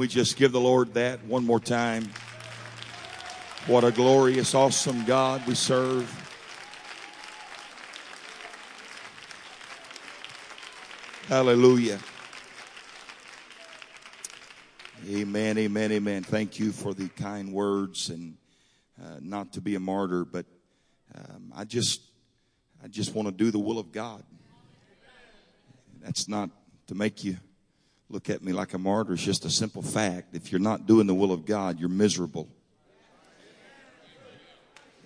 we just give the Lord that one more time? What a glorious, awesome God we serve. Hallelujah. Amen, amen, amen. Thank you for the kind words and uh, not to be a martyr, but um, I just, I just want to do the will of God. That's not to make you look at me like a martyr. It's just a simple fact. If you're not doing the will of God, you're miserable.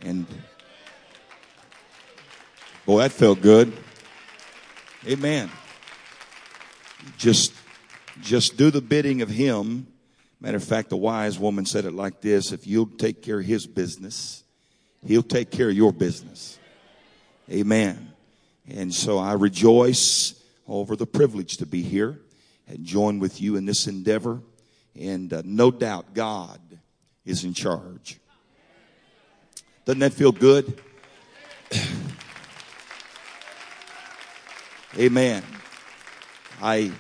And boy, that felt good. Amen. Just, just do the bidding of Him. Matter of fact, the wise woman said it like this: If you'll take care of His business, He'll take care of your business. Amen. And so I rejoice over the privilege to be here and join with you in this endeavor. And uh, no doubt God is in charge. Doesn't that feel good? Amen. I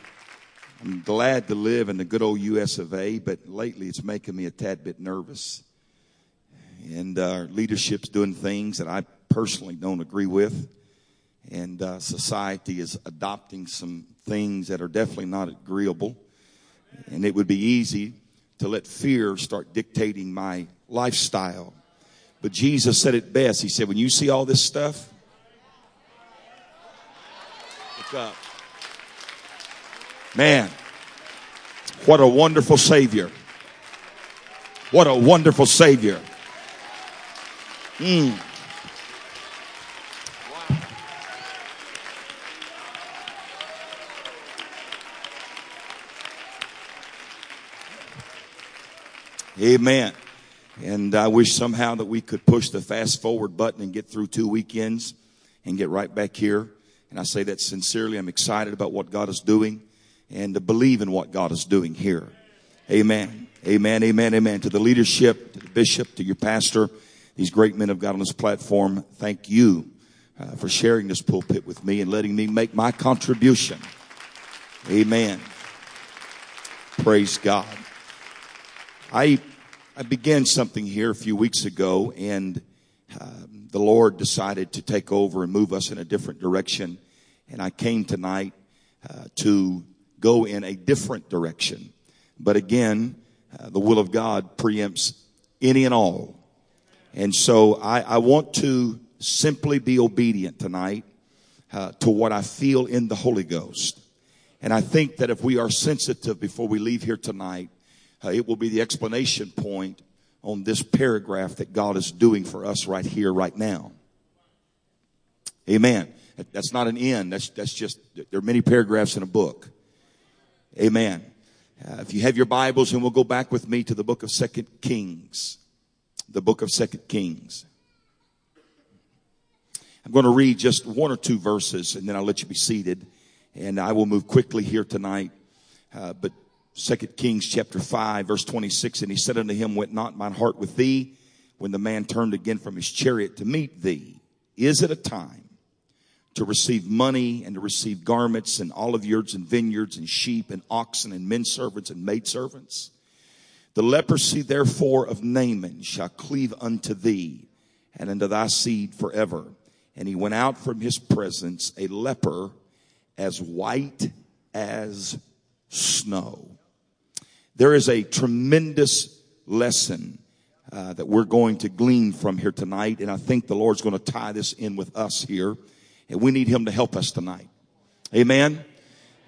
am glad to live in the good old US of A, but lately it's making me a tad bit nervous. And our leadership's doing things that I personally don't agree with. And uh, society is adopting some things that are definitely not agreeable. And it would be easy to let fear start dictating my lifestyle. But Jesus said it best. He said, when you see all this stuff, look up. Man, what a wonderful Savior. What a wonderful Savior. Mm. Amen. And I wish somehow that we could push the fast forward button and get through two weekends and get right back here. And I say that sincerely. I'm excited about what God is doing and to believe in what God is doing here. Amen. Amen. Amen. Amen. To the leadership, to the bishop, to your pastor, these great men of God on this platform, thank you uh, for sharing this pulpit with me and letting me make my contribution. Amen. Praise God. I I began something here a few weeks ago, and um, the Lord decided to take over and move us in a different direction. And I came tonight uh, to go in a different direction. But again, uh, the will of God preempts any and all. And so I, I want to simply be obedient tonight uh, to what I feel in the Holy Ghost. And I think that if we are sensitive before we leave here tonight, uh, it will be the explanation point on this paragraph that God is doing for us right here, right now. Amen. That's not an end. That's, that's just, there are many paragraphs in a book. Amen. Uh, if you have your Bibles, and we'll go back with me to the book of Second Kings. The book of Second Kings. I'm going to read just one or two verses, and then I'll let you be seated. And I will move quickly here tonight. Uh, but Second Kings chapter 5 verse 26, and he said unto him, went not mine heart with thee when the man turned again from his chariot to meet thee? Is it a time to receive money and to receive garments and olive yards and vineyards and sheep and oxen and men servants and maid servants? The leprosy therefore of Naaman shall cleave unto thee and unto thy seed forever. And he went out from his presence a leper as white as snow. There is a tremendous lesson uh, that we're going to glean from here tonight, and I think the Lord's going to tie this in with us here, and we need Him to help us tonight. Amen.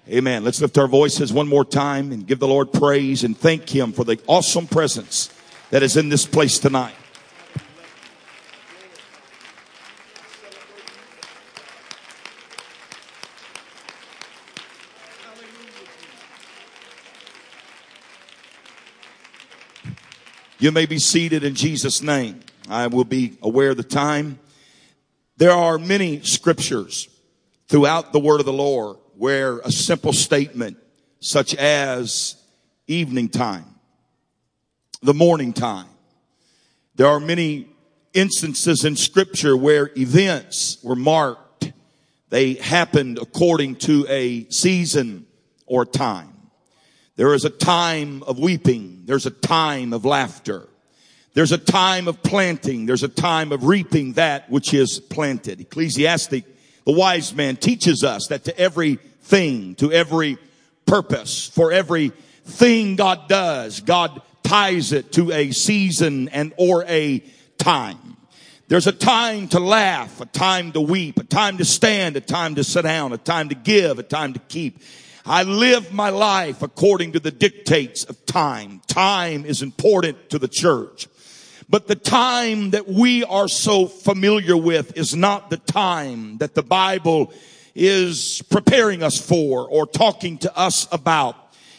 Amen. Let's lift our voices one more time and give the Lord praise and thank Him for the awesome presence that is in this place tonight. You may be seated in Jesus' name. I will be aware of the time. There are many scriptures throughout the word of the Lord where a simple statement such as evening time, the morning time. There are many instances in scripture where events were marked. They happened according to a season or time. There is a time of weeping. There's a time of laughter. There's a time of planting. There's a time of reaping that which is planted. Ecclesiastic, the wise man teaches us that to everything, to every purpose, for every thing God does, God ties it to a season and or a time. There's a time to laugh, a time to weep, a time to stand, a time to sit down, a time to give, a time to keep. I live my life according to the dictates of time. Time is important to the church. But the time that we are so familiar with is not the time that the Bible is preparing us for or talking to us about.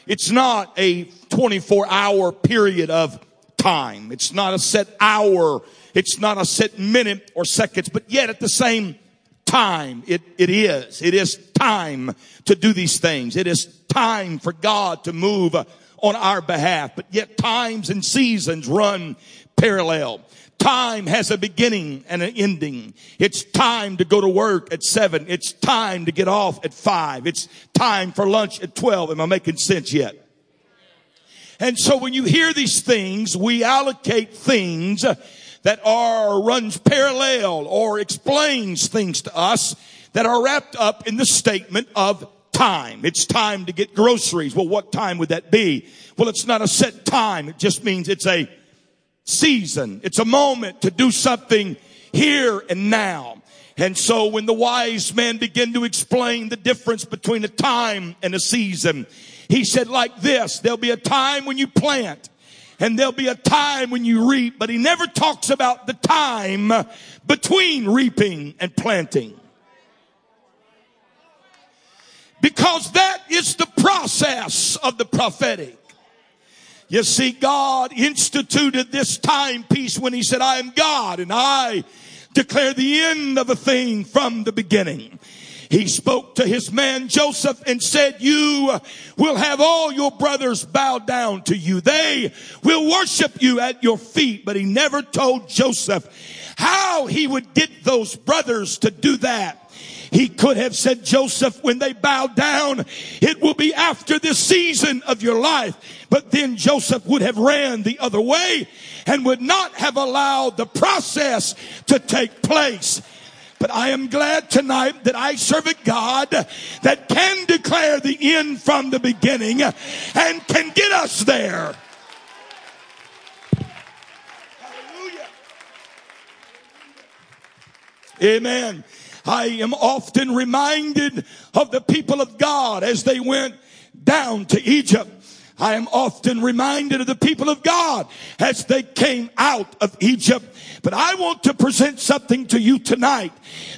It's not a 24 hour period of time. It's not a set hour. It's not a set minute or seconds, but yet at the same time, it, it is. It is time to do these things. It is time for God to move on our behalf, but yet times and seasons run parallel. Time has a beginning and an ending. It's time to go to work at seven. It's time to get off at five. It's time for lunch at 12. Am I making sense yet? And so when you hear these things, we allocate things that are runs parallel or explains things to us that are wrapped up in the statement of time. It's time to get groceries. Well, what time would that be? Well, it's not a set time. It just means it's a season. It's a moment to do something here and now. And so when the wise man began to explain the difference between a time and a season, he said like this, there'll be a time when you plant and there'll be a time when you reap, but he never talks about the time between reaping and planting. Because that is the process of the prophetic. You see, God instituted this timepiece when He said, I am God and I declare the end of a thing from the beginning. He spoke to his man Joseph and said, you will have all your brothers bow down to you. They will worship you at your feet. But he never told Joseph how he would get those brothers to do that. He could have said, Joseph, when they bow down, it will be after this season of your life. But then Joseph would have ran the other way and would not have allowed the process to take place. But I am glad tonight that I serve a God that can declare the end from the beginning and can get us there. Hallelujah. Amen. I am often reminded of the people of God as they went down to Egypt. I am often reminded of the people of God as they came out of Egypt. But I want to present something to you tonight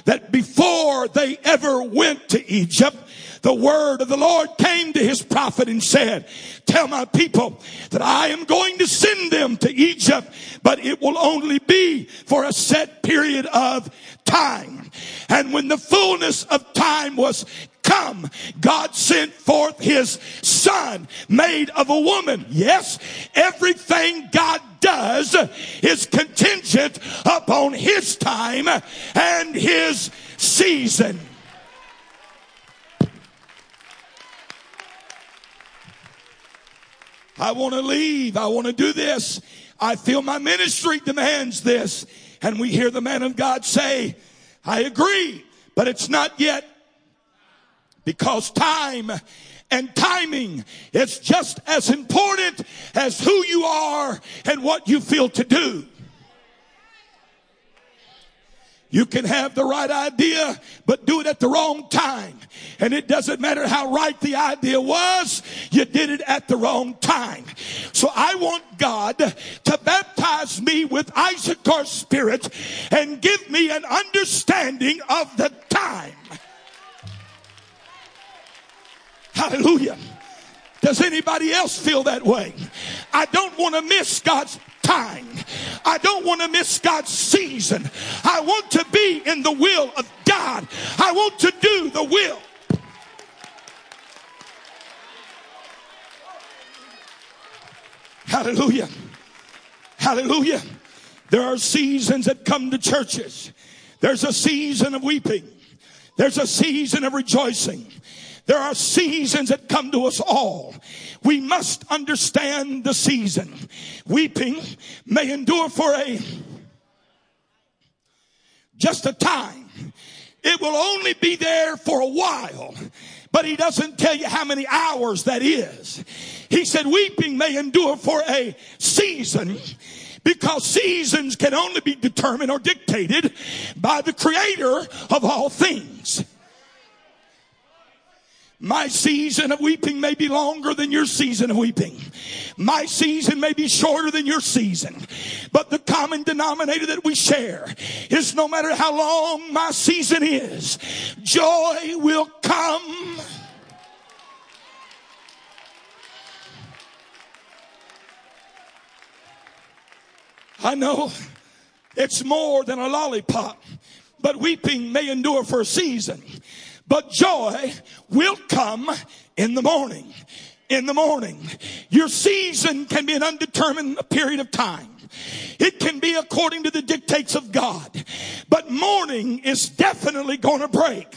that before they ever went to Egypt, the word of the Lord came to his prophet and said, tell my people that I am going to send them to Egypt, but it will only be for a set period of time. And when the fullness of time was come, God sent forth his son made of a woman. Yes, everything God does is contingent upon his time and his season. I want to leave. I want to do this. I feel my ministry demands this. And we hear the man of God say, I agree, but it's not yet because time and timing is just as important as who you are and what you feel to do. You can have the right idea, but do it at the wrong time. And it doesn't matter how right the idea was, you did it at the wrong time. So I want God to baptize me with Issachar spirit and give me an understanding of the time. Hallelujah. Does anybody else feel that way? I don't want to miss God's time. I don't want to miss God's season. I want to be in the will of God. I want to do the will. Hallelujah. Hallelujah. There are seasons that come to churches. There's a season of weeping. There's a season of rejoicing. There are seasons that come to us all. We must understand the season. Weeping may endure for a just a time. It will only be there for a while. But he doesn't tell you how many hours that is. He said weeping may endure for a season because seasons can only be determined or dictated by the creator of all things. My season of weeping may be longer than your season of weeping. My season may be shorter than your season. But the common denominator that we share is no matter how long my season is, joy will come. I know it's more than a lollipop, but weeping may endure for a season but joy will come in the morning. In the morning. Your season can be an undetermined period of time. It can be according to the dictates of God. But morning is definitely going to break.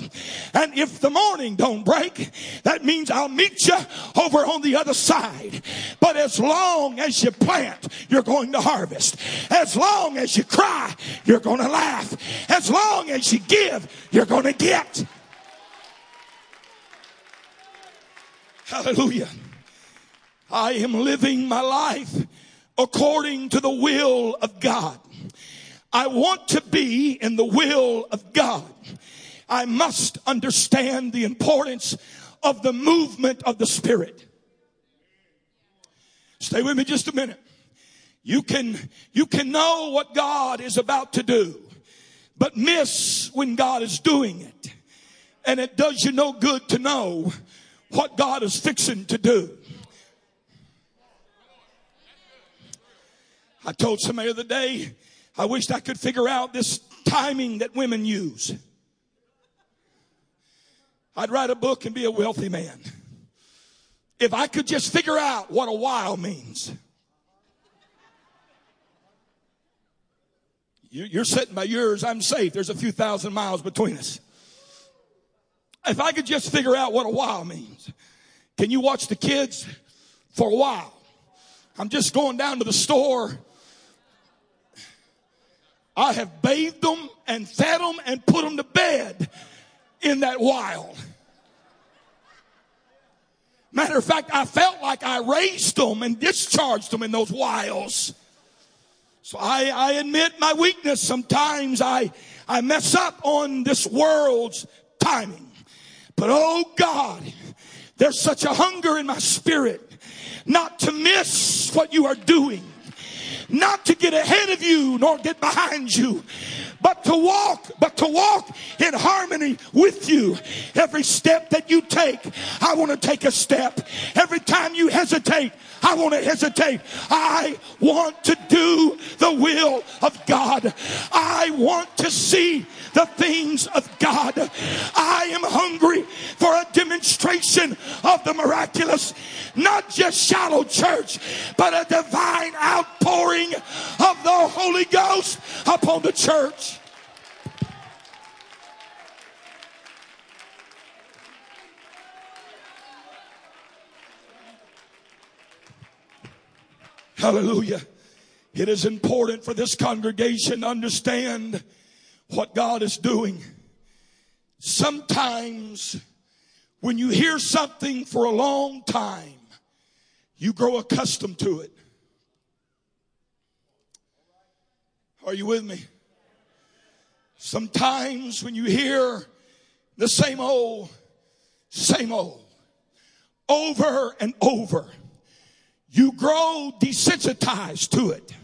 And if the morning don't break, that means I'll meet you over on the other side. But as long as you plant, you're going to harvest. As long as you cry, you're going to laugh. As long as you give, you're going to get. Hallelujah. I am living my life according to the will of God. I want to be in the will of God. I must understand the importance of the movement of the Spirit. Stay with me just a minute. You can, you can know what God is about to do, but miss when God is doing it. And it does you no good to know what God is fixing to do. I told somebody the other day, I wished I could figure out this timing that women use. I'd write a book and be a wealthy man. If I could just figure out what a while means. You're sitting by yours, I'm safe. There's a few thousand miles between us. If I could just figure out what a while means. Can you watch the kids for a while? I'm just going down to the store. I have bathed them and fed them and put them to bed in that while. Matter of fact, I felt like I raised them and discharged them in those whiles. So I, I admit my weakness. Sometimes I, I mess up on this world's timing. But oh God, there's such a hunger in my spirit not to miss what you are doing, not to get ahead of you nor get behind you, but to walk, but to walk in harmony with you. Every step that you take, I want to take a step. Every time you hesitate, I want to hesitate. I want to do the will of God. I want to see the things of God. I am hungry for a demonstration of the miraculous, not just shallow church, but a divine outpouring of the Holy Ghost upon the church. Hallelujah. It is important for this congregation to understand what God is doing. Sometimes when you hear something for a long time, you grow accustomed to it. Are you with me? Sometimes when you hear the same old, same old, over and over, you grow desensitized to it.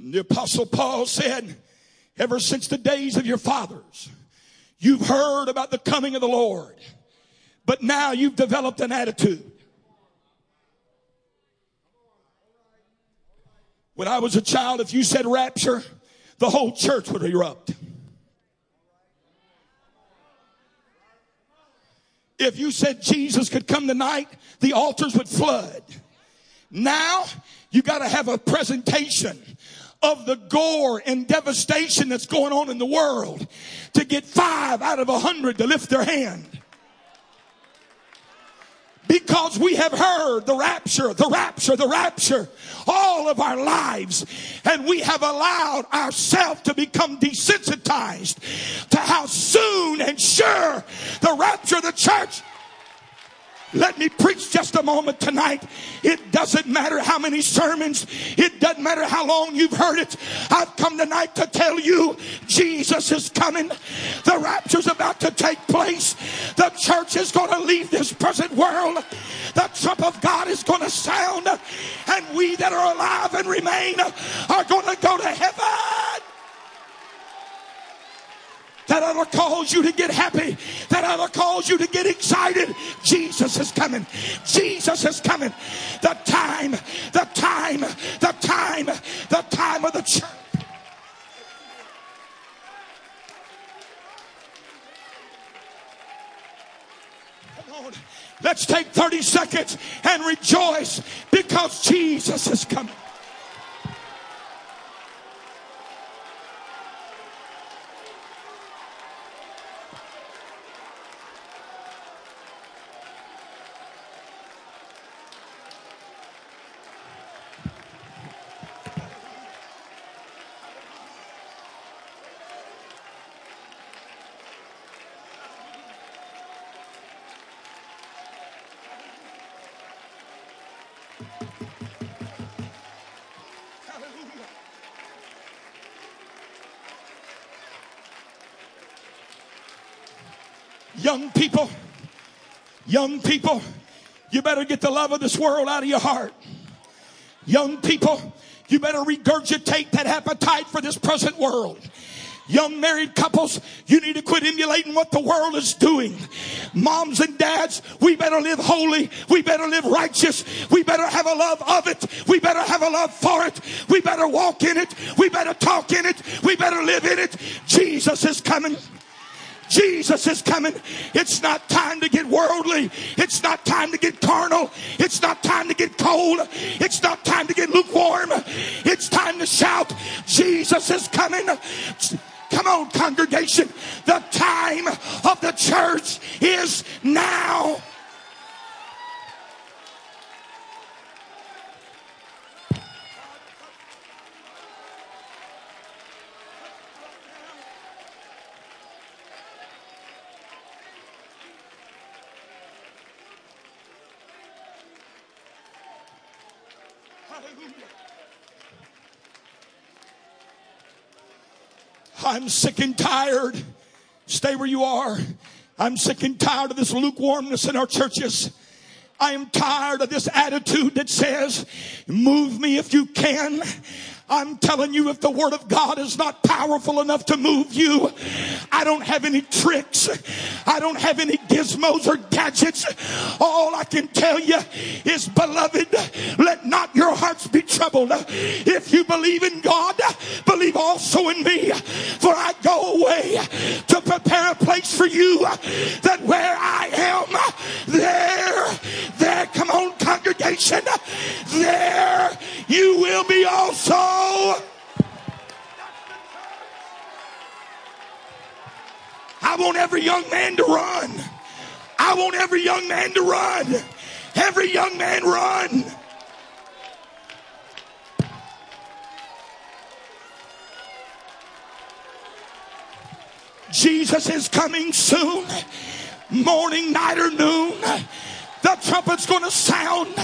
The apostle Paul said, ever since the days of your fathers, you've heard about the coming of the Lord, but now you've developed an attitude. When I was a child, if you said rapture, the whole church would erupt. If you said Jesus could come tonight, the altars would flood. Now, you got to have a presentation of the gore and devastation that's going on in the world to get five out of a hundred to lift their hand. Because we have heard the rapture, the rapture, the rapture all of our lives. And we have allowed ourselves to become desensitized to how soon and sure the rapture of the church let me preach just a moment tonight. It doesn't matter how many sermons, it doesn't matter how long you've heard it. I've come tonight to tell you Jesus is coming. The rapture's about to take place. The church is going to leave this present world. The trump of God is going to sound, and we that are alive and remain are going to go to heaven. That ought to cause you to get happy. That ought to cause you to get excited. Jesus is coming. Jesus is coming. The time, the time, the time, the time of the church. Come on. Let's take 30 seconds and rejoice because Jesus is coming. Young people, young people, you better get the love of this world out of your heart. Young people, you better regurgitate that appetite for this present world. Young married couples, you need to quit emulating what the world is doing. Moms and dads, we better live holy. We better live righteous. We better have a love of it. We better have a love for it. We better walk in it. We better talk in it. We better live in it. Jesus is coming. Jesus is coming. It's not time to get worldly. It's not time to get carnal. It's not time to get cold. It's not time to get lukewarm. It's time to shout, Jesus is coming. Come on, congregation. The time of the church is now. I'm sick and tired. Stay where you are. I'm sick and tired of this lukewarmness in our churches. I am tired of this attitude that says, move me if you can. I'm telling you, if the word of God is not powerful enough to move you, I don't have any tricks. I don't have any gizmos or gadgets. All I can tell you is, beloved, let not your hearts be troubled. If you believe in God, believe also in me. For I go away to prepare a place for you that where I am, there, there, come on, congregation, there you will be also. I want every young man to run. I want every young man to run. Every young man run. Jesus is coming soon. Morning, night, or noon. The trumpet's going to sound.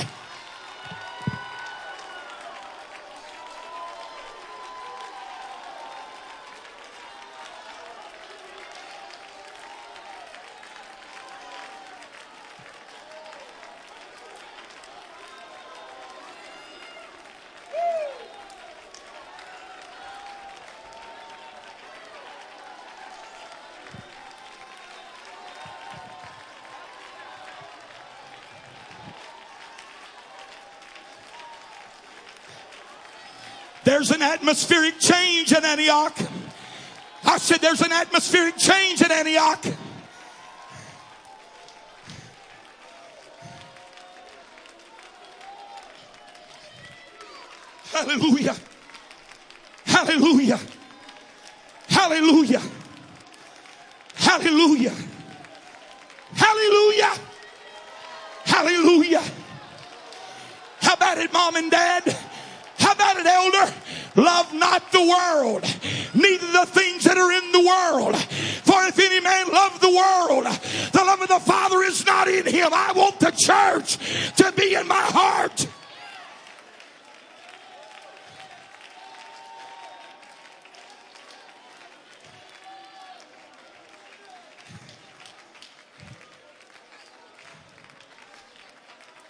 There's an atmospheric change in Antioch. I said, There's an atmospheric change in Antioch. Hallelujah. Hallelujah. Hallelujah. Hallelujah. Hallelujah. Hallelujah. How about it, mom and dad? Elder? Love not the world, neither the things that are in the world. For if any man love the world, the love of the Father is not in him. I want the church to be in my heart.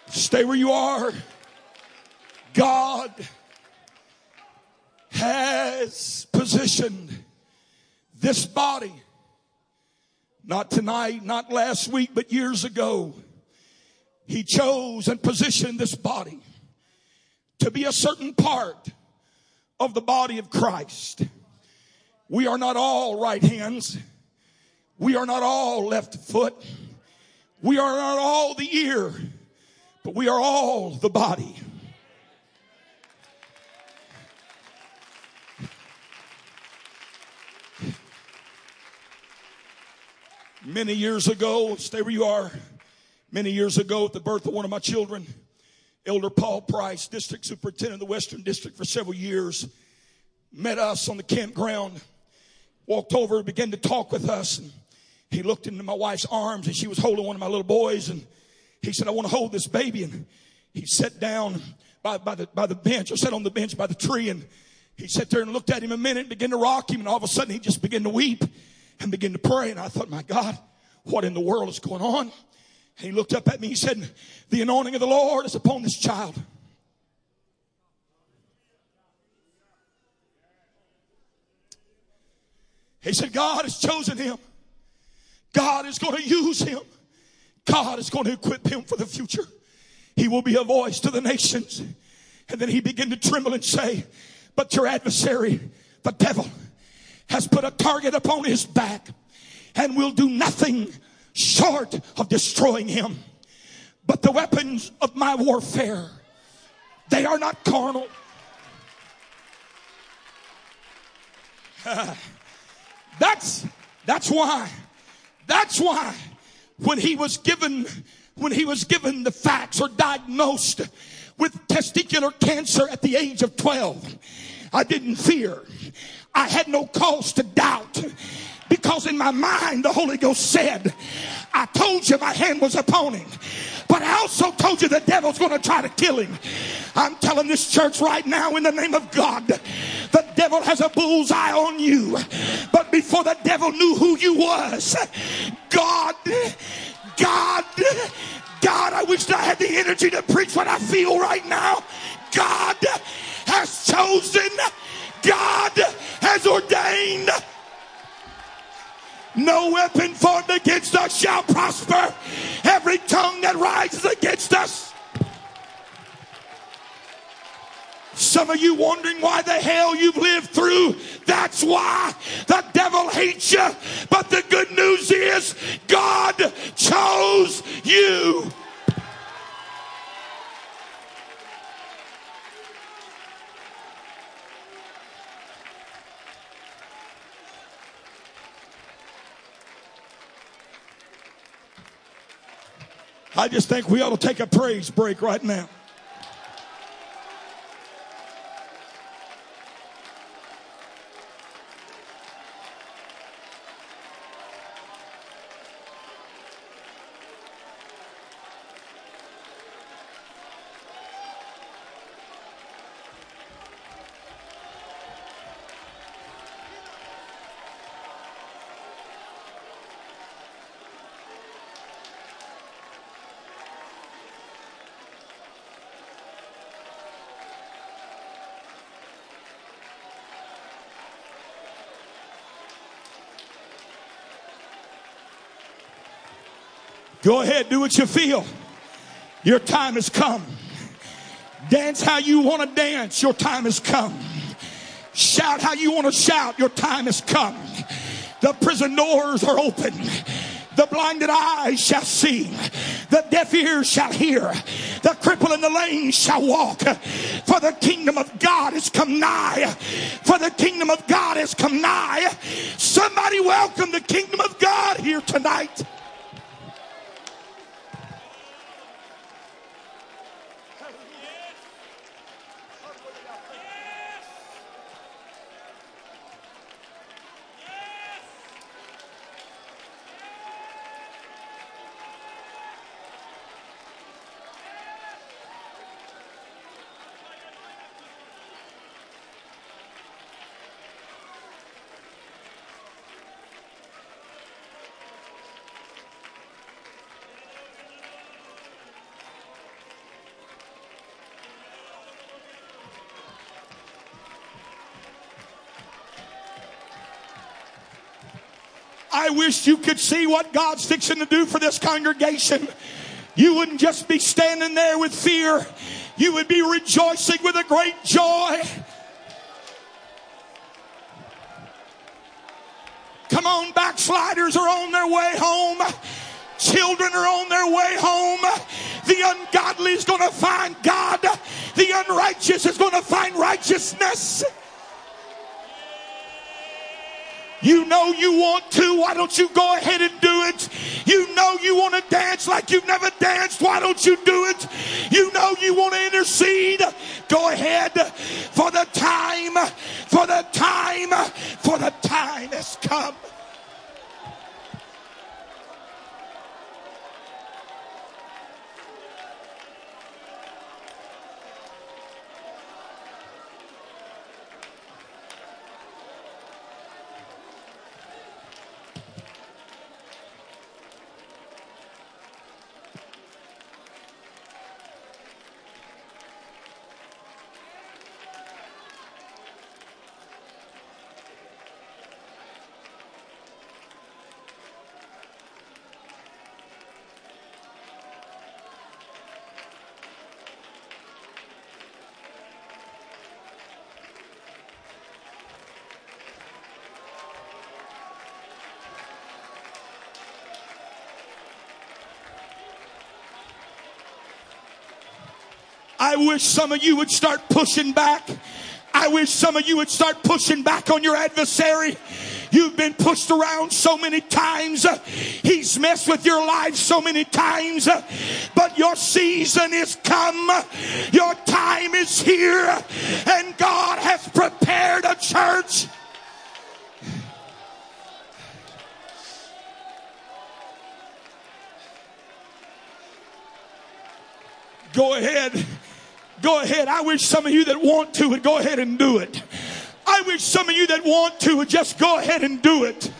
Stay where you are. God has positioned this body, not tonight, not last week, but years ago. He chose and positioned this body to be a certain part of the body of Christ. We are not all right hands. We are not all left foot. We are not all the ear, but we are all the body. Many years ago, stay where you are. Many years ago, at the birth of one of my children, Elder Paul Price, district superintendent of the Western District for several years, met us on the campground, walked over, began to talk with us. And he looked into my wife's arms and she was holding one of my little boys. And he said, I want to hold this baby. And he sat down by, by, the, by the bench or sat on the bench by the tree. And he sat there and looked at him a minute, began to rock him. And all of a sudden he just began to weep and began to pray. And I thought, my God, what in the world is going on? And he looked up at me. He said, the anointing of the Lord is upon this child. He said, God has chosen him. God is going to use him. God is going to equip him for the future. He will be a voice to the nations. And then he began to tremble and say, but your adversary, the devil, has put a target upon his back and will do nothing short of destroying him. But the weapons of my warfare, they are not carnal. that's, that's why, that's why when he was given, when he was given the facts or diagnosed with testicular cancer at the age of 12, I didn't fear. I had no cause to doubt because in my mind the Holy Ghost said, I told you my hand was upon him. But I also told you the devil's going to try to kill him. I'm telling this church right now in the name of God, the devil has a bullseye on you. But before the devil knew who you was, God, God, God, I wish I had the energy to preach what I feel right now. God has chosen God has ordained. No weapon formed against us shall prosper. Every tongue that rises against us. Some of you wondering why the hell you've lived through. That's why the devil hates you. But the good news is God chose you. I just think we ought to take a praise break right now. Go ahead, do what you feel. Your time has come. Dance how you want to dance. Your time has come. Shout how you want to shout. Your time has come. The prison doors are open. The blinded eyes shall see. The deaf ears shall hear. The cripple and the lame shall walk. For the kingdom of God has come nigh. For the kingdom of God has come nigh. Somebody welcome the kingdom of God here tonight. I wish you could see what God's fixing to do for this congregation. You wouldn't just be standing there with fear, you would be rejoicing with a great joy. Come on, backsliders are on their way home. Children are on their way home. The ungodly is going to find God. The unrighteous is going to find righteousness. You know you want to. Why don't you go ahead and do it? You know you want to dance like you've never danced. Why don't you do it? You know you want to intercede. Go ahead. For the time, for the time, for the time has come. I wish some of you would start pushing back. I wish some of you would start pushing back on your adversary. You've been pushed around so many times. He's messed with your life so many times. But your season is come. Your time is here. And God has prepared a church. Go ahead. Go ahead. I wish some of you that want to would go ahead and do it. I wish some of you that want to would just go ahead and do it.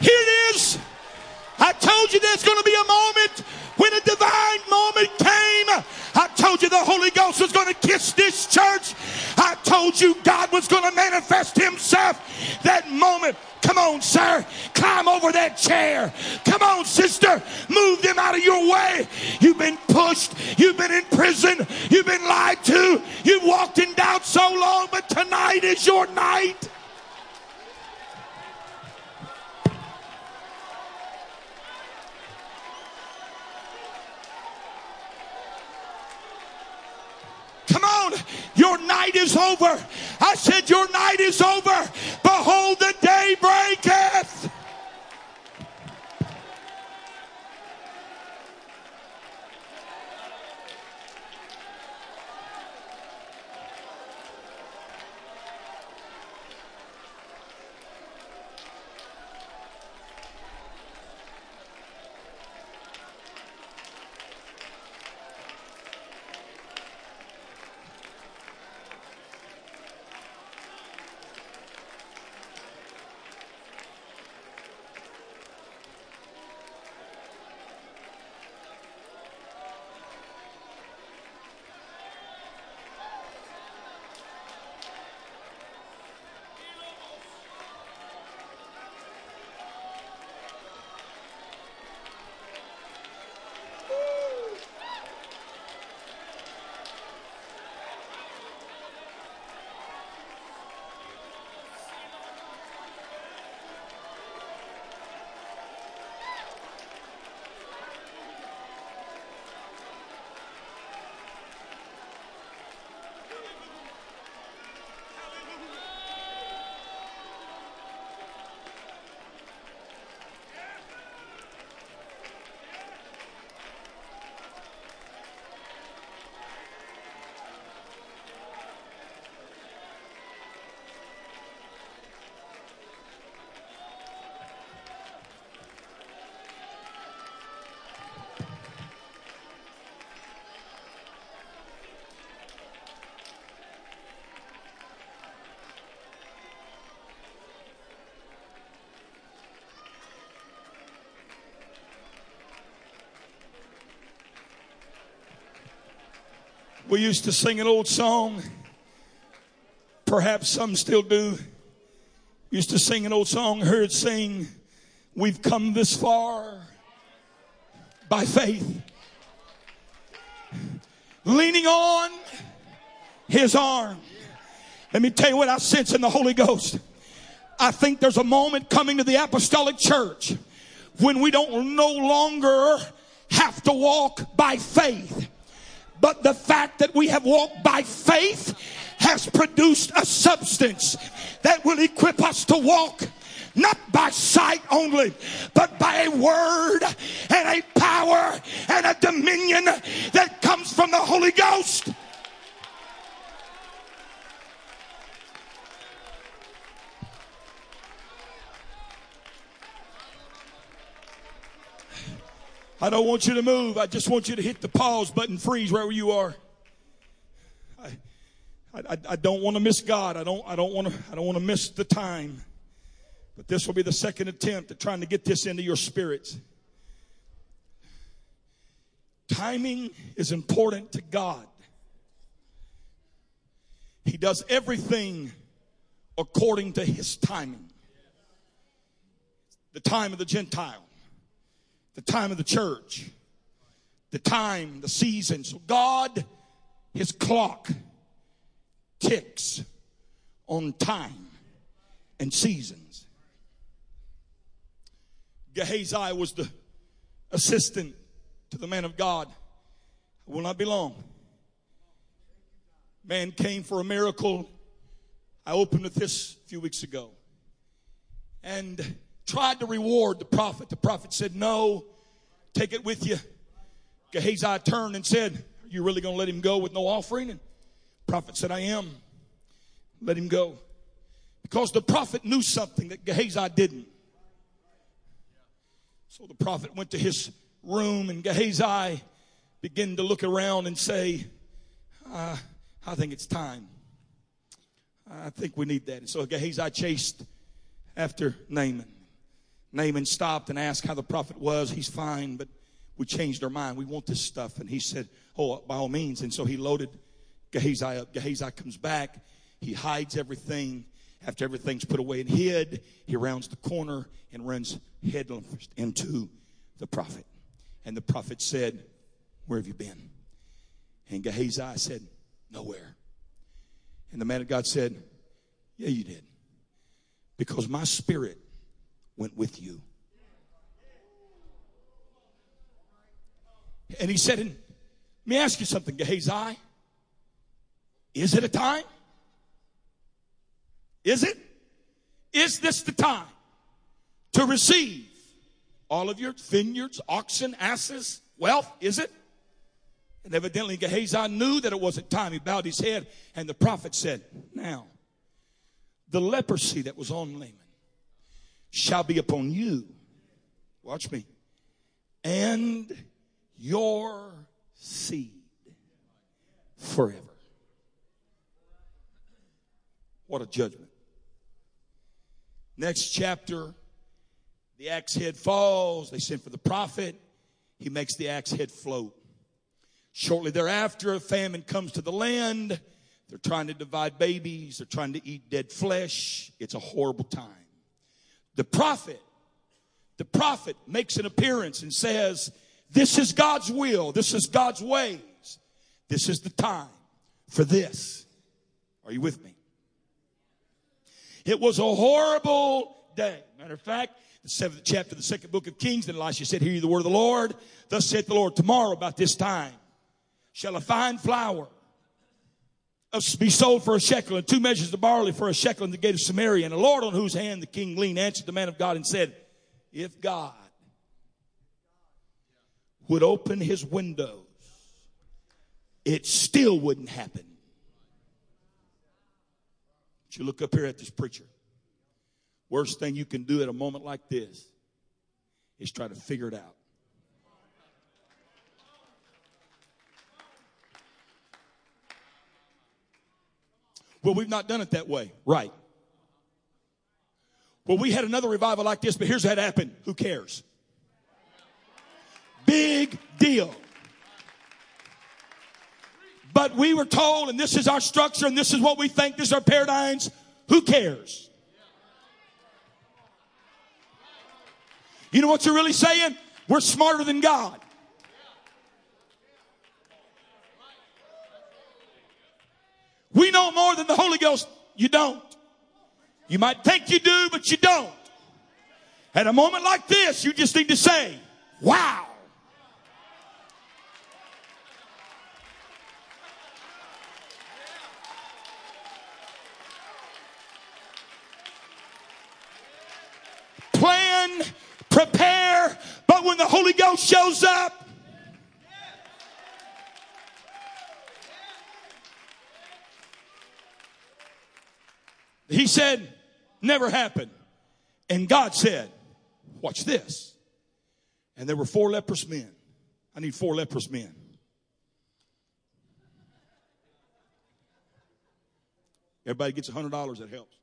Here it is. I told you there's going to be a moment when a divine moment came. I told you the Holy Ghost was going to kiss this church. I told you God was going to manifest himself. That moment. Come on, sir. Climb over that chair. Come on, sister. Move them out of your way. You've been pushed. You've been in prison. You've been lied to. You've walked in doubt so long, but tonight is your night. down. Your night is over. I said, Your night is over. Behold, the day breaketh. We used to sing an old song. Perhaps some still do. Used to sing an old song, heard sing, We've come this far by faith. Leaning on his arm. Let me tell you what I sense in the Holy Ghost. I think there's a moment coming to the apostolic church when we don't no longer have to walk by faith but the fact that we have walked by faith has produced a substance that will equip us to walk not by sight only, but by a word and a power and a dominion that comes from the Holy Ghost. I don't want you to move. I just want you to hit the pause button, freeze wherever you are. I, I, I don't want to miss God. I don't, I don't want to, I don't want to miss the time. But this will be the second attempt at trying to get this into your spirits. Timing is important to God. He does everything according to his timing. The time of the Gentile the time of the church, the time, the season. So God, his clock ticks on time and seasons. Gehazi was the assistant to the man of God. Will not be long. Man came for a miracle. I opened with this a few weeks ago. And tried to reward the prophet. The prophet said, No, take it with you. Gehazi turned and said, Are you really going to let him go with no offering? And the prophet said, I am. Let him go. Because the prophet knew something that Gehazi didn't. So the prophet went to his room and Gehazi began to look around and say, uh, I think it's time. I think we need that. And so Gehazi chased after Naaman. Naaman stopped and asked how the prophet was. He's fine, but we changed our mind. We want this stuff. And he said, Oh, by all means. And so he loaded Gehazi up. Gehazi comes back. He hides everything. After everything's put away and hid, he rounds the corner and runs headlong into the prophet. And the prophet said, Where have you been? And Gehazi said, Nowhere. And the man of God said, Yeah, you did. Because my spirit went with you. And he said, and Let me ask you something, Gehazi. Is it a time? Is it? Is this the time to receive all of your vineyards, oxen, asses, wealth? Is it? And evidently Gehazi knew that it wasn't time. He bowed his head and the prophet said, now, the leprosy that was on Naaman shall be upon you. Watch me. And your seed forever. What a judgment. Next chapter, the axe head falls. They send for the prophet. He makes the axe head float. Shortly thereafter, a famine comes to the land. They're trying to divide babies. They're trying to eat dead flesh. It's a horrible time. The prophet, the prophet makes an appearance and says, this is God's will. This is God's ways. This is the time for this. Are you with me? It was a horrible day. Matter of fact, the seventh chapter of the second book of Kings, then Elisha said, Hear you the word of the Lord. Thus saith the Lord, tomorrow about this time shall a fine flour be sold for a shekel and two measures of barley for a shekel in the gate of Samaria. And the Lord on whose hand the king leaned answered the man of God and said, If God would open his windows, it still wouldn't happen. But you look up here at this preacher. Worst thing you can do at a moment like this is try to figure it out. Well, we've not done it that way. Right. Well, we had another revival like this, but here's what happened. Who cares? Big deal. But we were told, and this is our structure, and this is what we think, this is our paradigms. Who cares? You know what you're really saying? We're smarter than God. We know more than the Holy Ghost. You don't. You might think you do, but you don't. At a moment like this, you just need to say, wow. Plan, prepare, but when the Holy Ghost shows up, He said, never happened. And God said, watch this. And there were four leprous men. I need four leprous men. Everybody gets a hundred dollars, that helps.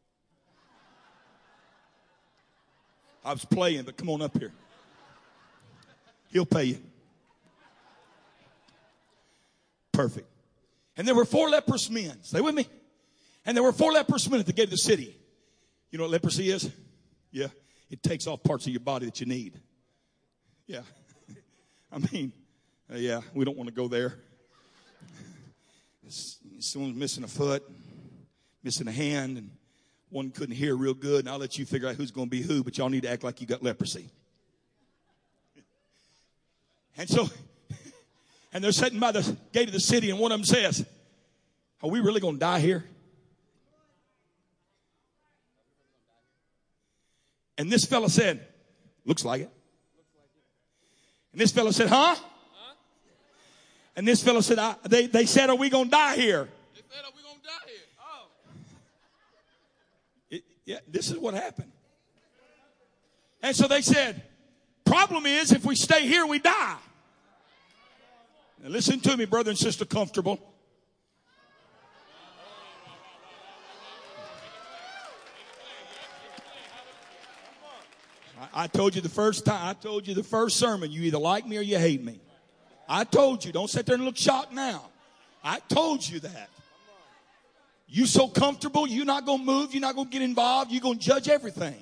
I was playing, but come on up here. He'll pay you. Perfect. And there were four leprous men. Stay with me. And there were four leprous men at the gate of the city. You know what leprosy is? Yeah. It takes off parts of your body that you need. Yeah. I mean, uh, yeah, we don't want to go there. Someone's missing a foot, missing a hand, and one couldn't hear real good, and I'll let you figure out who's going to be who, but y'all need to act like you got leprosy. And so, and they're sitting by the gate of the city, and one of them says, Are we really going to die here? And this fellow said, looks like it. And this fellow said, huh? And this fellow said, they, they said, are we going to die here? They said, are we going to die here? Oh. It, yeah, this is what happened. And so they said, problem is if we stay here, we die. Now listen to me, brother and sister, comfortable. I told you the first time, I told you the first sermon, you either like me or you hate me. I told you, don't sit there and look shocked now. I told you that. You so comfortable, you're not going to move, you're not going to get involved, you're going to judge everything.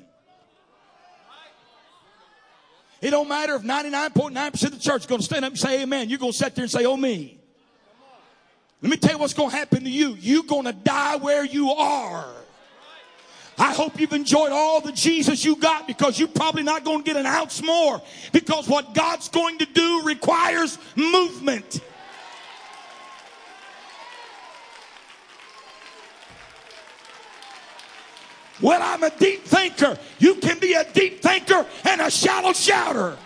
It don't matter if 99.9% of the church is going to stand up and say amen. You're going to sit there and say, oh me. Let me tell you what's going to happen to you. You're going to die where you are. I hope you've enjoyed all the Jesus you got because you're probably not going to get an ounce more because what God's going to do requires movement. Well, I'm a deep thinker. You can be a deep thinker and a shallow shouter.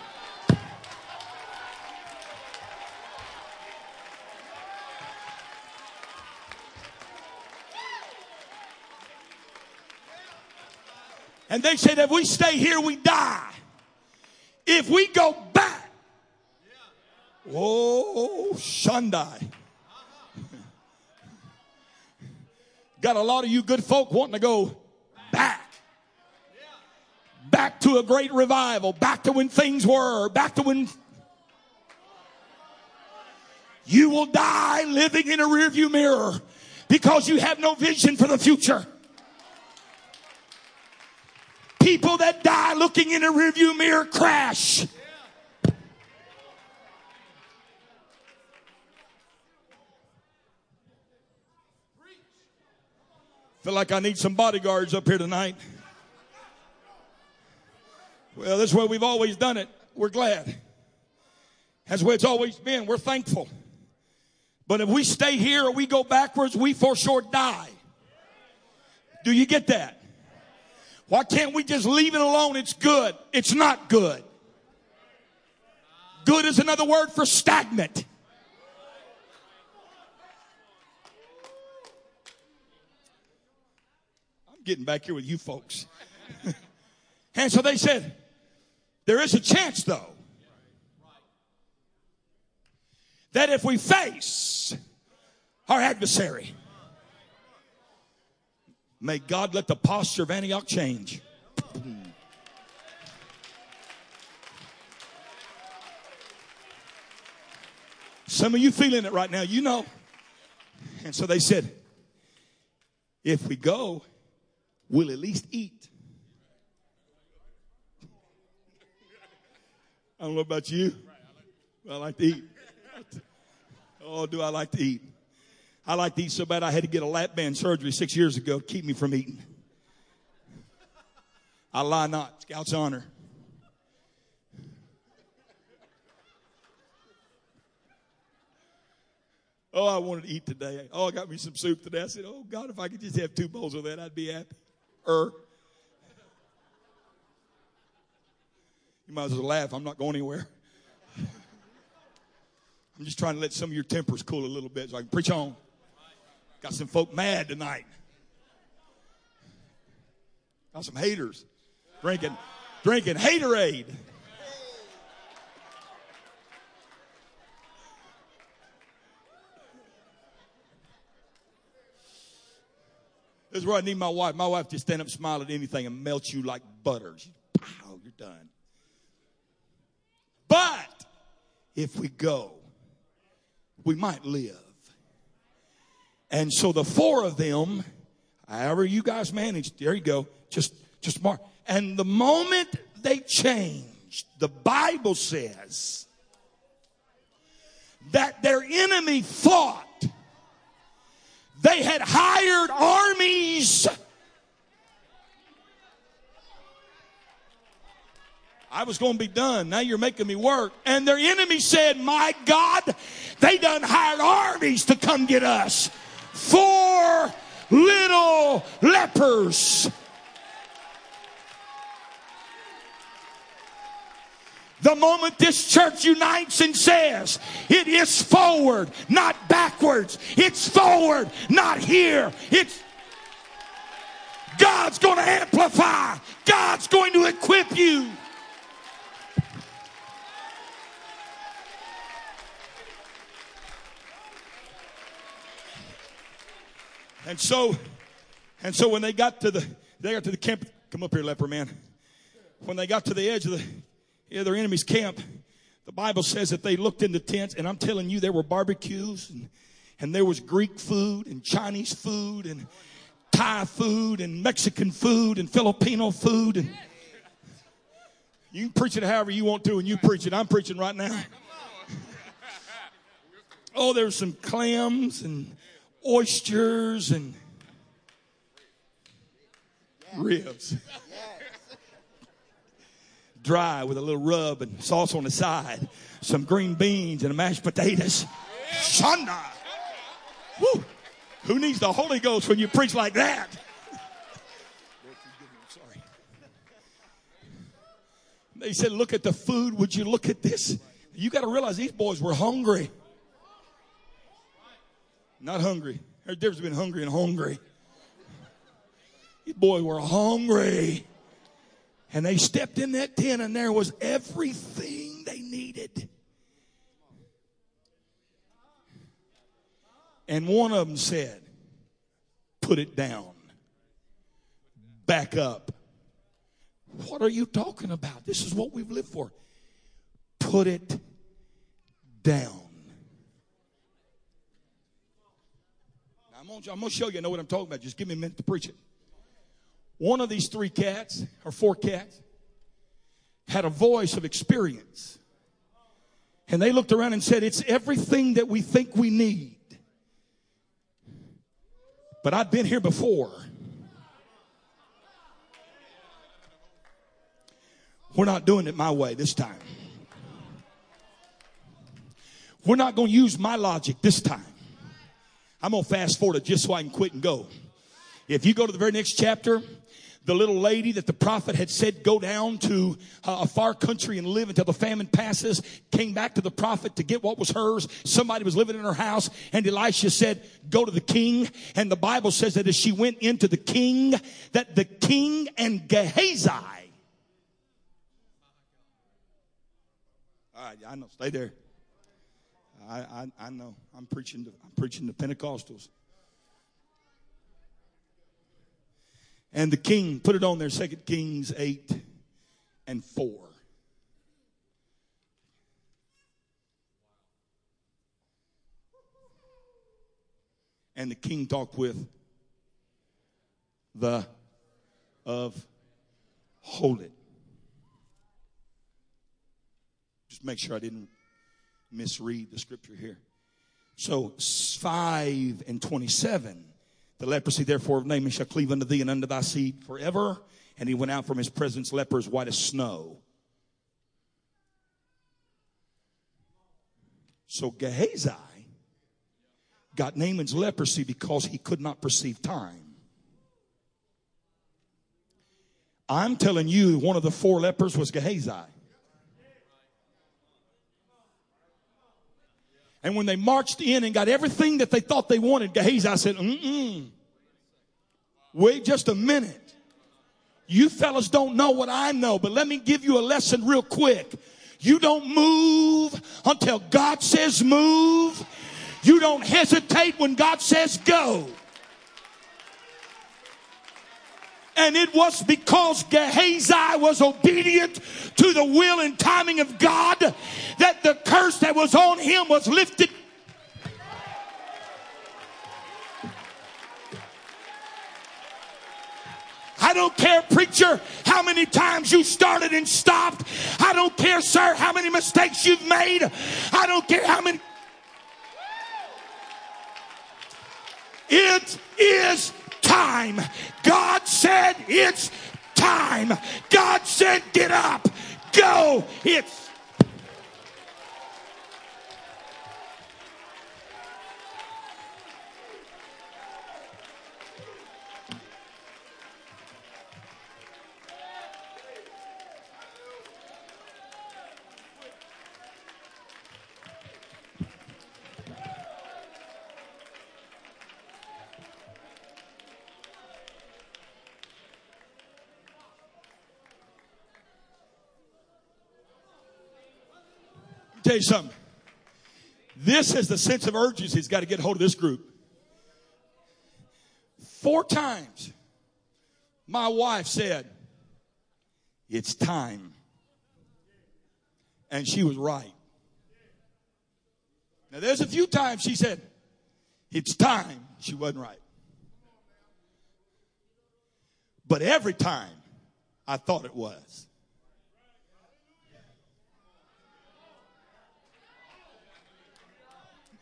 And they said, if we stay here, we die. If we go back, oh, Shandai. Got a lot of you good folk wanting to go back. Back to a great revival, back to when things were, back to when you will die living in a rearview mirror because you have no vision for the future. People that die looking in a rearview mirror crash. Feel like I need some bodyguards up here tonight. Well, that's where we've always done it. We're glad. That's where it's always been. We're thankful. But if we stay here or we go backwards, we for sure die. Do you get that? Why can't we just leave it alone? It's good. It's not good. Good is another word for stagnant. I'm getting back here with you folks. and so they said, there is a chance though that if we face our adversary, may God let the posture of Antioch change. Some of you feeling it right now, you know. And so they said, if we go, we'll at least eat. I don't know about you. I like to eat. Oh, do I like to eat? I like to eat so bad I had to get a lap band surgery six years ago to keep me from eating. I lie not. Scout's honor. Oh, I wanted to eat today. Oh, I got me some soup today. I said, Oh, God, if I could just have two bowls of that, I'd be happy. Er. You might as well laugh. I'm not going anywhere. I'm just trying to let some of your tempers cool a little bit so I can preach on. Got some folk mad tonight. Got some haters drinking, drinking haterade. This is where I need my wife. My wife just stand up, smile at anything, and melt you like butter. She, pow, you're done. But if we go, we might live. And so the four of them, however you guys managed, there you go. Just, just mark. And the moment they changed, the Bible says that their enemy thought they had hired armies. I was going to be done. Now you're making me work. And their enemy said, My God, they done hired armies to come get us. Four little lepers. The moment this church unites and says, it is forward, not backwards. It's forward, not here. It's God's going to amplify. God's going to equip you. And so, and so when they got to the, they got to the camp, come up here, leper man. When they got to the edge of the, yeah, their enemy's camp, the Bible says that they looked in the tents, and I'm telling you, there were barbecues, and, and there was Greek food, and Chinese food, and Thai food, and Mexican food, and Filipino food, and you can preach it however you want to, and you preach it. I'm preaching right now. Oh, there there's some clams and oysters and ribs. Dry with a little rub and sauce on the side, some green beans and mashed potatoes. Shanda. Woo. Who needs the Holy Ghost when you preach like that? They said, Look at the food. Would you look at this? You got to realize these boys were hungry. Not hungry. There's a difference between hungry and hungry. Boys were hungry. And they stepped in that tent, and there was everything they needed. And one of them said, Put it down. Back up. What are you talking about? This is what we've lived for. Put it down. I'm going to show you I know what I'm talking about. Just give me a minute to preach it. One of these three cats, or four cats, had a voice of experience. And they looked around and said, It's everything that we think we need. But I've been here before. We're not doing it my way this time. We're not going to use my logic this time. I'm going to fast forward it just so I can quit and go. If you go to the very next chapter, the little lady that the prophet had said go down to uh, a far country and live until the famine passes came back to the prophet to get what was hers. Somebody was living in her house and Elisha said, go to the king. And the Bible says that as she went into the king, that the king and Gehazi. All right, I know. Stay there. I, I, I know. I'm preaching to, I'm preaching to Pentecostals. And the king, put it on there, Second Kings 8 and 4. And the king talked with the of hold it. Just make sure I didn't misread the scripture here. So 5 and 27 the leprosy, therefore, of Naaman shall cleave unto thee and unto thy seed forever. And he went out from his presence lepers white as snow. So Gehazi got Naaman's leprosy because he could not perceive time. I'm telling you, one of the four lepers was Gehazi. And when they marched in and got everything that they thought they wanted, Gehazi said, mm-mm. Wait just a minute. You fellas don't know what I know, but let me give you a lesson real quick. You don't move until God says move. You don't hesitate when God says go. And it was because Gehazi was obedient to the will and timing of God that the curse that was on him was lifted. I don't care, preacher, how many times you started and stopped. I don't care, sir, how many mistakes you've made. I don't care how many. It is time. God said it's time. God said get up, go. It's tell you something. This is the sense of urgency he has got to get hold of this group. Four times, my wife said, It's time. And she was right. Now, there's a few times she said, It's time. She wasn't right. But every time, I thought it was.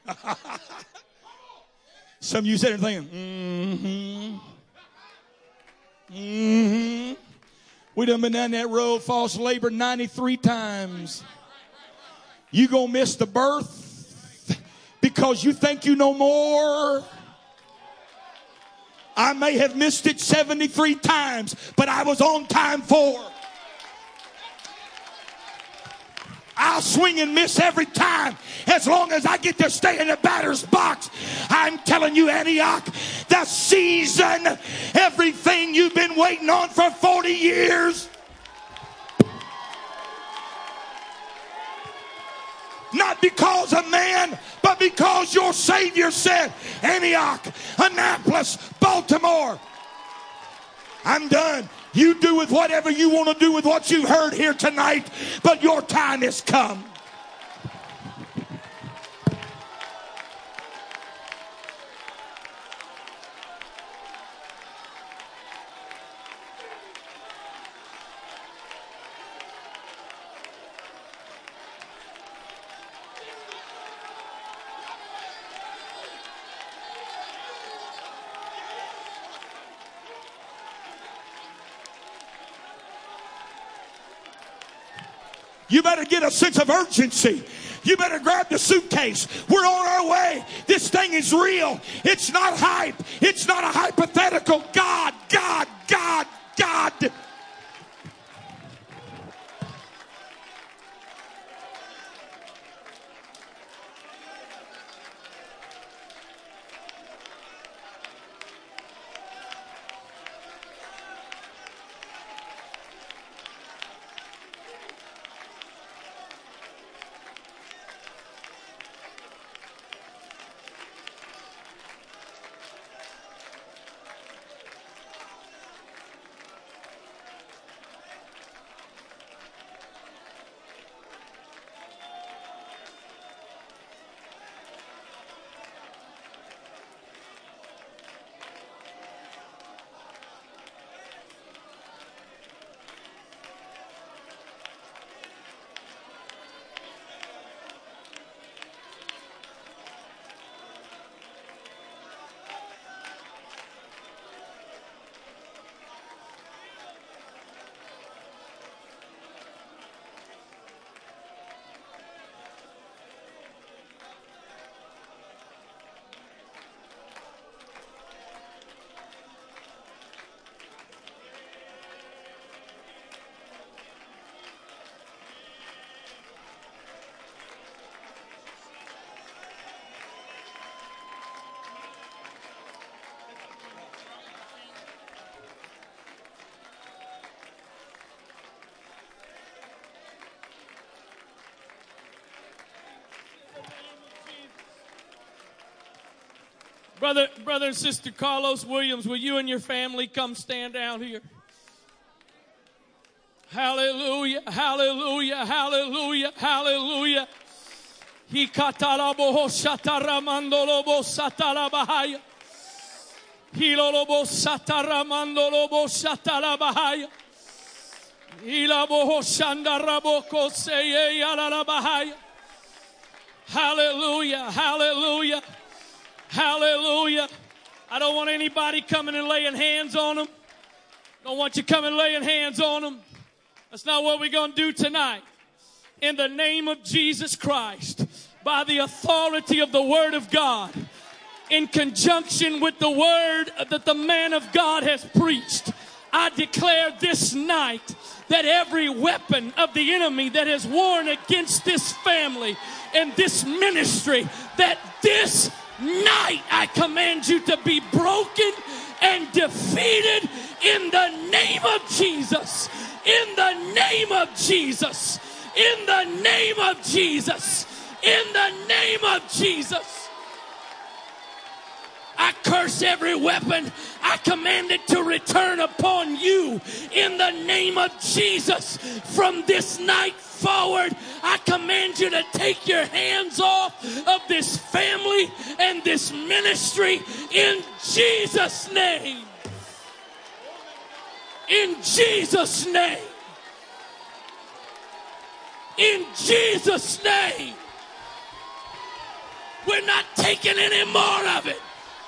Some of you said thinking, mm-hmm. Mm-hmm. We done been down that road, false labor 93 times. You gonna miss the birth because you think you know more. I may have missed it 73 times, but I was on time for. I'll swing and miss every time as long as I get to stay in the batter's box. I'm telling you, Antioch, the season, everything you've been waiting on for 40 years. Not because of man, but because your Savior said, Antioch, Annapolis, Baltimore. I'm done. You do with whatever you want to do with what you heard here tonight, but your time has come. You better get a sense of urgency. You better grab the suitcase. We're on our way. This thing is real. It's not hype. It's not a hypothetical. God, God, God, God. Brother, brother and sister Carlos Williams, will you and your family come stand down here? Hallelujah, hallelujah, hallelujah, hallelujah. He. Hallelujah, hallelujah. Hallelujah. I don't want anybody coming and laying hands on them. Don't want you coming laying hands on them. That's not what we're going to do tonight. In the name of Jesus Christ, by the authority of the Word of God, in conjunction with the Word that the man of God has preached, I declare this night that every weapon of the enemy that has worn against this family and this ministry, that this night I command you to be broken and defeated in the name of Jesus. In the name of Jesus. In the name of Jesus. In the name of Jesus. I curse every weapon. I command it to return upon you in the name of Jesus from this night forward. I command you to take your hands off of this family and this ministry in Jesus' name. In Jesus' name. In Jesus' name. We're not taking any more of it.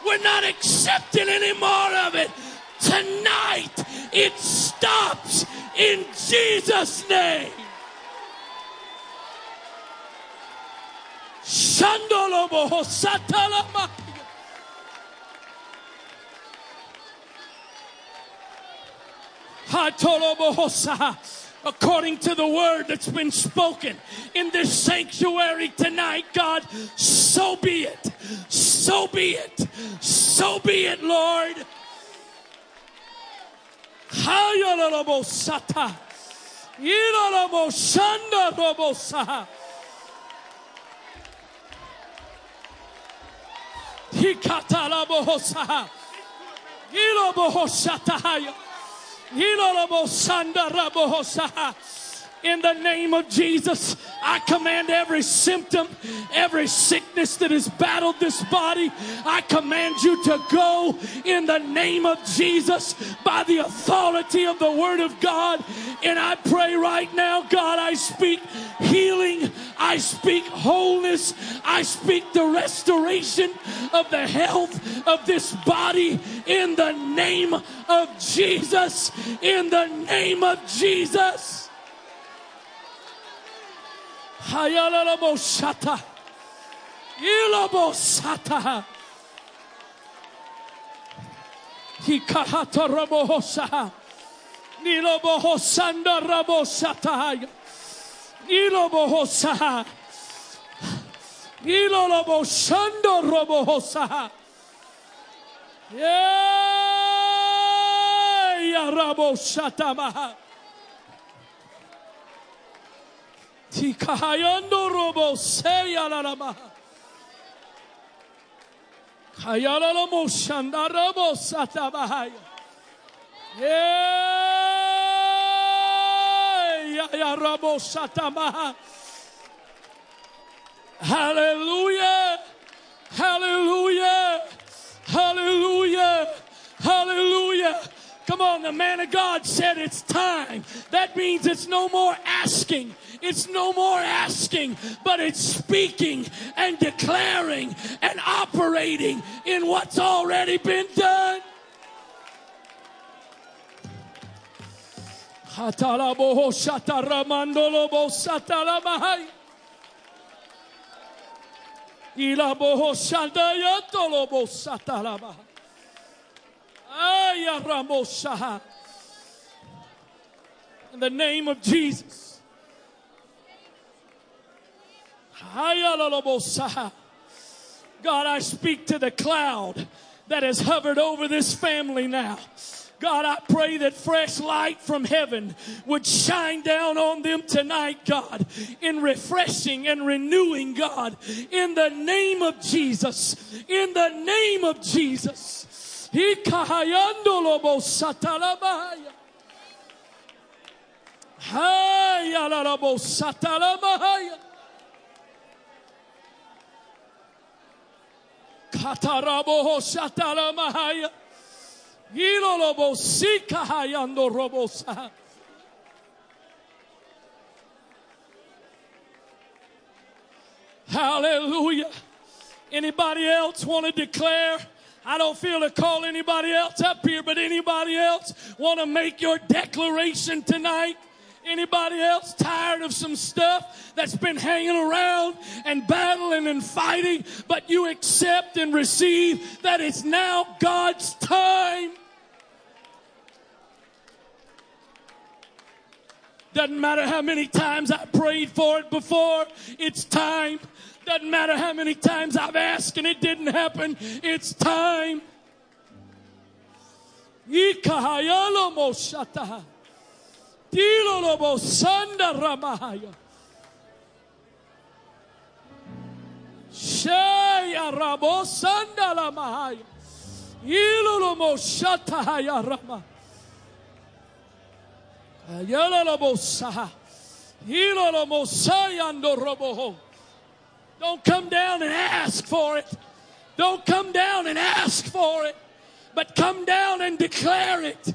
We're not accepting any more of it. Tonight, it stops in Jesus' name. According to the word that's been spoken in this sanctuary tonight, God, so be it. So be it. So be it, Lord. Hayalarabosata. Ilarabosanda In the name of Jesus, I command every symptom, every sickness that has battled this body, I command you to go in the name of Jesus by the authority of the Word of God. And I pray right now, God, I speak healing, I speak wholeness, I speak the restoration of the health of this body in the name of Jesus. In the name of Jesus. Hayalabo shata. Ilabo sata. Hikahata rabo hosa. Nilobo hosanda rabo sata. Ilobo hosa. Ilolobo shando robo. Yeah, rabo shata maha. Tikahayando robo seya la la ma. Kayala la mo shanda robo. Yeah, Hallelujah. Hallelujah. Hallelujah. Hallelujah. Come on, the man of God said it's time. That means it's no more asking. It's no more asking, but it's speaking and declaring and operating in what's already been done. In the name of Jesus. God, I speak to the cloud that has hovered over this family now. God, I pray that fresh light from heaven would shine down on them tonight, God, in refreshing and renewing, God, in the name of Jesus. In the name of Jesus. Shatalamahaya. Hallelujah. Anybody else want to declare? I don't feel to call anybody else up here, but anybody else want to make your declaration tonight? Anybody else tired of some stuff that's been hanging around and battling and fighting, but you accept and receive that it's now God's time? Doesn't matter how many times I prayed for it before, it's time. Doesn't matter how many times I've asked and it didn't happen, it's time. Shaya rabo sanda lamahaya. Ilolomo shatahaya rama. Ayalolobo saha. Ilolomo sayando roboho. Don't come down and ask for it. Don't come down and ask for it, but come down and declare it.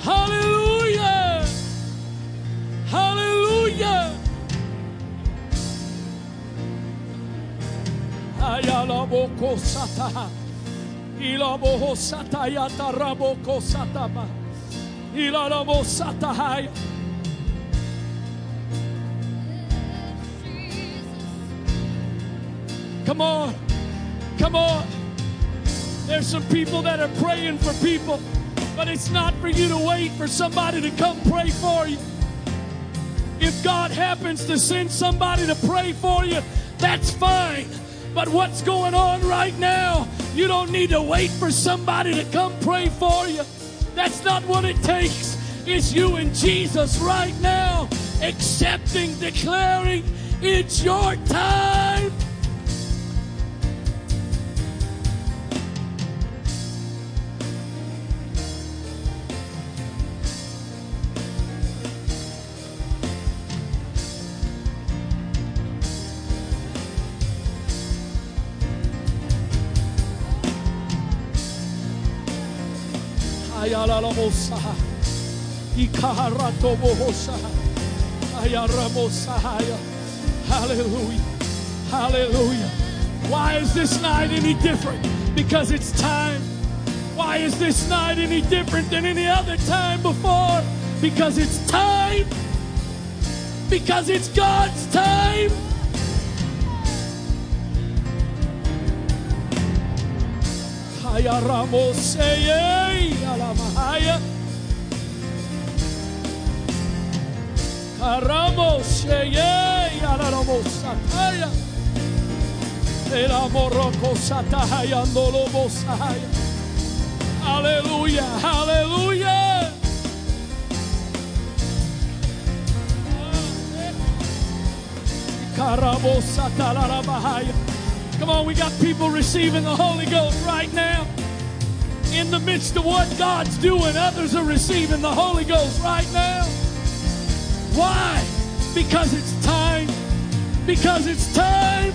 Hallelujah! Hallelujah! Ayalaboko sata, ilaboho sata, yataraboko satama. Come on. Come on. There's some people that are praying for people, but it's not for you to wait for somebody to come pray for you. If God happens to send somebody to pray for you, that's fine. But what's going on right now, you don't need to wait for somebody to come pray for you. That's not what it takes. It's you and Jesus right now, accepting, declaring, it's your time. Ayalalamosa. Ikaharatobohosa. Ayaramosahaya. Hallelujah. Hallelujah. Why is this night any different? Because it's time. Why is this night any different than any other time before? Because it's time. Because it's God's time. Haya Ramos, Alamahaya. Ramos, Alaramos, Sataya. El amor roco, Sataya, Andolobos, Aleluya, aleluya. Ah, eh. Carabos, Talarabahaya. Come on, we got people receiving the Holy Ghost right now. In the midst of what God's doing, others are receiving the Holy Ghost right now. Why? Because it's time. Because it's time.